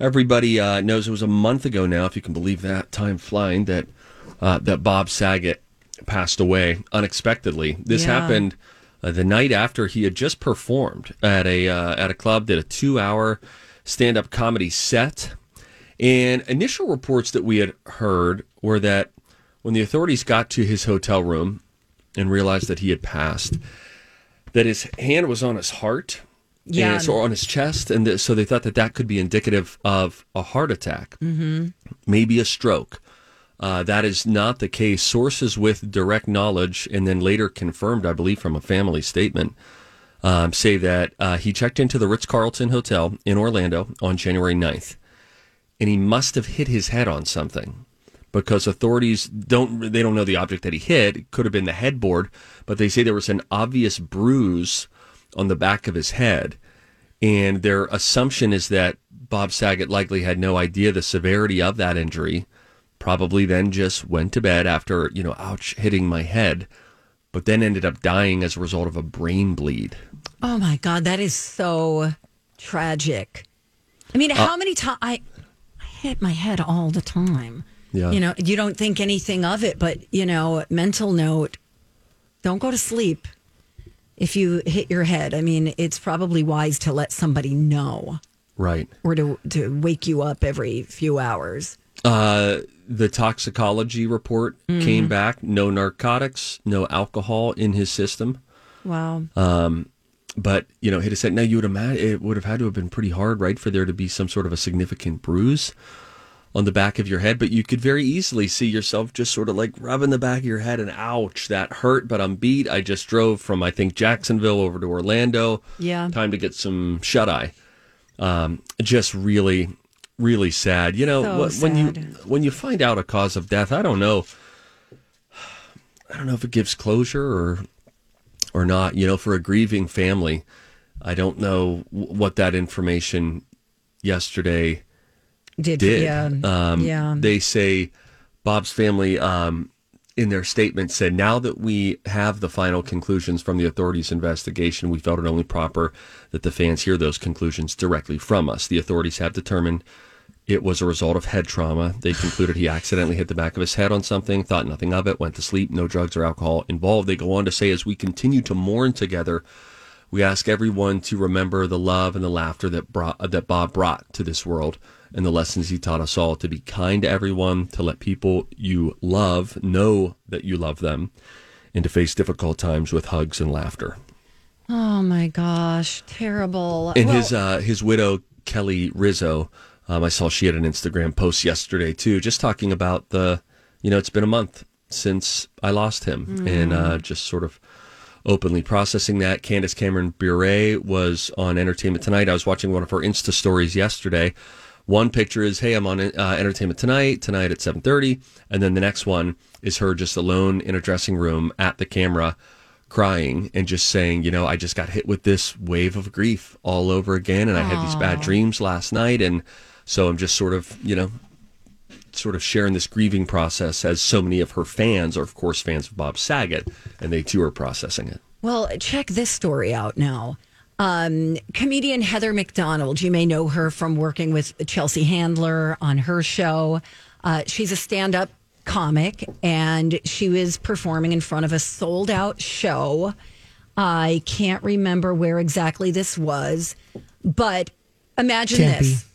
Everybody uh, knows it was a month ago now, if you can believe that, time flying, that uh, that Bob Saget passed away unexpectedly. This Yeah. happened uh, the night after he had just performed at a uh, at a club, did a two hour stand up comedy set. And initial reports that we had heard were that when the authorities got to his hotel room and realized that he had passed, that his hand was on his heart. Yeah. And so on his chest, and th- so they thought that that could be indicative of a heart attack, Mm-hmm. maybe a stroke. Uh, that is not the case. Sources with direct knowledge, and then later confirmed, I believe, from a family statement, um, say that uh, he checked into the Ritz Carlton Hotel in Orlando on January 9th, and he must have hit his head on something because authorities don't they don't know the object that he hit. It could have been the headboard, but they say there was an obvious bruise on the back of his head. And their assumption is that Bob Saget likely had no idea the severity of that injury. Probably then just went to bed after, you know, ouch, hitting my head, but then ended up dying as a result of a brain bleed. Oh my God, that is so tragic. I mean, uh, how many times I, I hit my head all the time. Yeah. You know, you don't think anything of it, but you know, mental note: don't go to sleep if you hit your head. I mean, it's probably wise to let somebody know Right. or to to wake you up every few hours. Uh, the toxicology report came back no narcotics, no alcohol in his system. Wow. Um, but you know, hit his head. Now you would imagine it would have had to have been pretty hard, right, for there to be some sort of a significant bruise on the back of your head. But you could very easily see yourself just sort of like rubbing the back of your head and ouch, that hurt. But I'm beat. I just drove from I think Jacksonville over to Orlando. Yeah. time to get some shut eye. Um, just really, really sad. You know, So wh- when you when you find out a cause of death, I don't know. I don't know if it gives closure or or not. You know, for a grieving family, I don't know w- what that information yesterday Did, did. yeah. Um, yeah. They say Bob's family, um, in their statement, said now that we have the final conclusions from the authorities' investigation, we felt it only proper that the fans hear those conclusions directly from us. The authorities have determined it was a result of head trauma. They concluded he accidentally hit the back of his head on something, thought nothing of it, went to sleep, no drugs or alcohol involved. They go on to say, as we continue to mourn together, we ask everyone to remember the love and the laughter that brought that Bob brought to this world and the lessons he taught us all to be kind to everyone, to let people you love know that you love them, and to face difficult times with hugs and laughter. oh my gosh, terrible. And Well, his uh, his widow Kelly Rizzo, um, I saw she had an Instagram post yesterday too, just talking about the, you know, it's been a month since I lost him, and uh, just sort of openly processing that. Candace Cameron Bure was on Entertainment Tonight. I was watching one of her Insta stories yesterday. One picture is, "Hey, I'm on uh, Entertainment Tonight tonight at 7:30," and then the next one is her just alone in a dressing room at the camera, crying and just saying, "You know, I just got hit with this wave of grief all over again, and I had these bad dreams last night, and so I'm just sort of, you know." Sort of sharing this grieving process as so many of her fans are, of course, fans of Bob Saget, and they too are processing it. Well, check this story out now. Um, comedian Heather McDonald, you may know her from working with Chelsea Handler on her show. Uh, she's a stand up comic and she was performing in front of a sold out show. I can't remember where exactly this was, but imagine Tempe. this.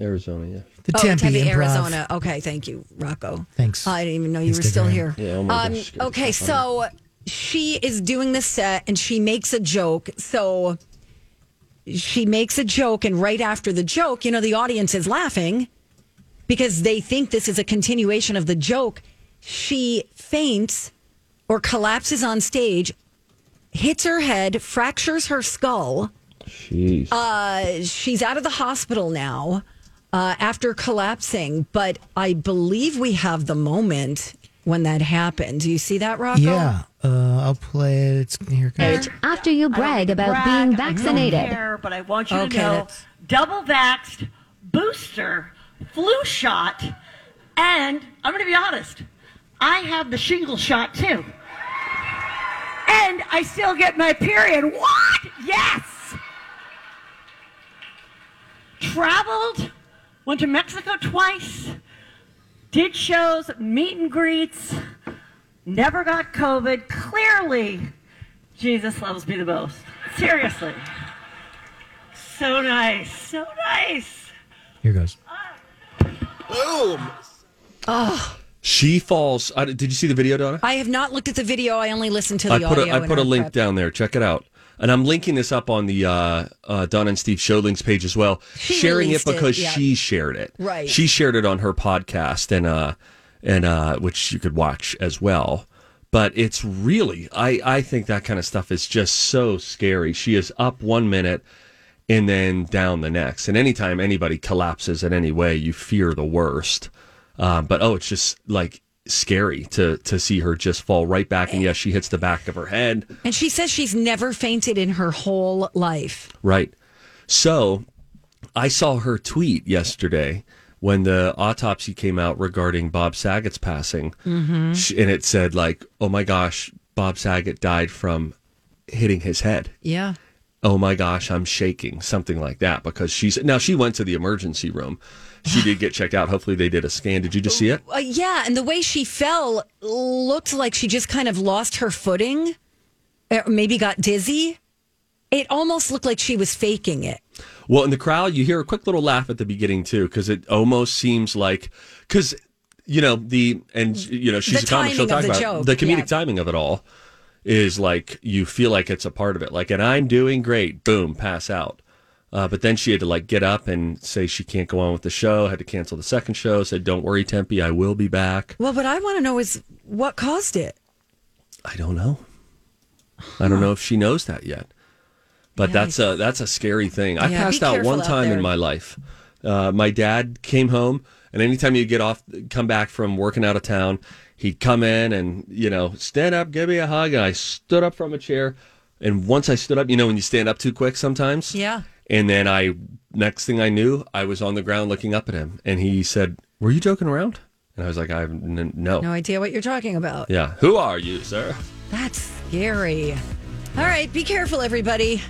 Arizona, yeah. The oh, Tempe, Tempe, Arizona. Okay, thank you, Rocco. Thanks. I didn't even know you were still here. Yeah, oh my um, gosh, okay, so so she is doing the set and she makes a joke. So she makes a joke, and right after the joke, you know, the audience is laughing because they think this is a continuation of the joke. She faints or collapses on stage, hits her head, fractures her skull. Jeez. Uh, she's out of the hospital now uh, after collapsing, but I believe we have the moment when that happened. Do you see that, Rocco? Yeah, uh, I'll play it. It's here. it comes. after you brag about brag, being I don't vaccinated. care, but I want you Okay, to know that's- double vaxxed, booster, flu shot, and I'm going to be honest, I have the shingle shot too. And I still get my period. What? Yes! Traveled, went to Mexico twice, did shows, meet and greets, never got COVID. Clearly, Jesus loves me the most. Seriously. So nice. So nice. Here goes. Boom. Oh. She falls. I, did you see the video, Donna? I have not looked at the video. I only listened to the I put audio. a, I put a link prep. down there. Check it out. And I'm linking this up on the uh, uh, Donna and Steve Show links page as well. She sharing it released it, because yeah. she shared it. Right. She shared it on her podcast and uh, and uh, which you could watch as well. But it's really, I, I think that kind of stuff is just so scary. She is up one minute and then down the next. And anytime anybody collapses in any way, you fear the worst. Uh, but oh, it's just like scary to to see her just fall right back. And yes, she hits the back of her head. And she says she's never fainted in her whole life. Right. So I saw her tweet yesterday when the autopsy came out regarding Bob Saget's passing. Mm-hmm. And it said, like, oh my gosh, Bob Saget died from hitting his head. Yeah. Oh my gosh, I'm shaking. Something like that because she's now she went to the emergency room. She did get checked out. Hopefully they did a scan. Did you just see it? Uh, yeah, and the way she fell looked like she just kind of lost her footing, or maybe got dizzy. It almost looked like she was faking it. Well, in the crowd, you hear a quick little laugh at the beginning too, because it almost seems like because you know the and you know she's The a comic. She'll talk the about joke, the comedic yeah. timing of it all is like you feel like it's a part of it. Like, and I'm doing great. Boom, pass out. Uh, but then she had to like get up and say she can't go on with the show. Had to cancel the second show. Said, "Don't worry, Tempe, I will be back." Well, what I want to know is what caused it. I don't know. I don't know if she knows that yet. But that's a that's a scary thing. I Yeah, passed out one time there. in my life. Uh, my dad came home, and anytime you get off, come back from working out of town, he'd come in and you know stand up, give me a hug. And I stood up from a chair, and once I stood up, you know when you stand up too quick sometimes. Yeah. And then I, next thing I knew, I was on the ground looking up at him, and he said, "Were you joking around?" And I was like, "I have n- no." No idea what you're talking about. Yeah. Who are you, sir? That's scary. All right, be careful, everybody.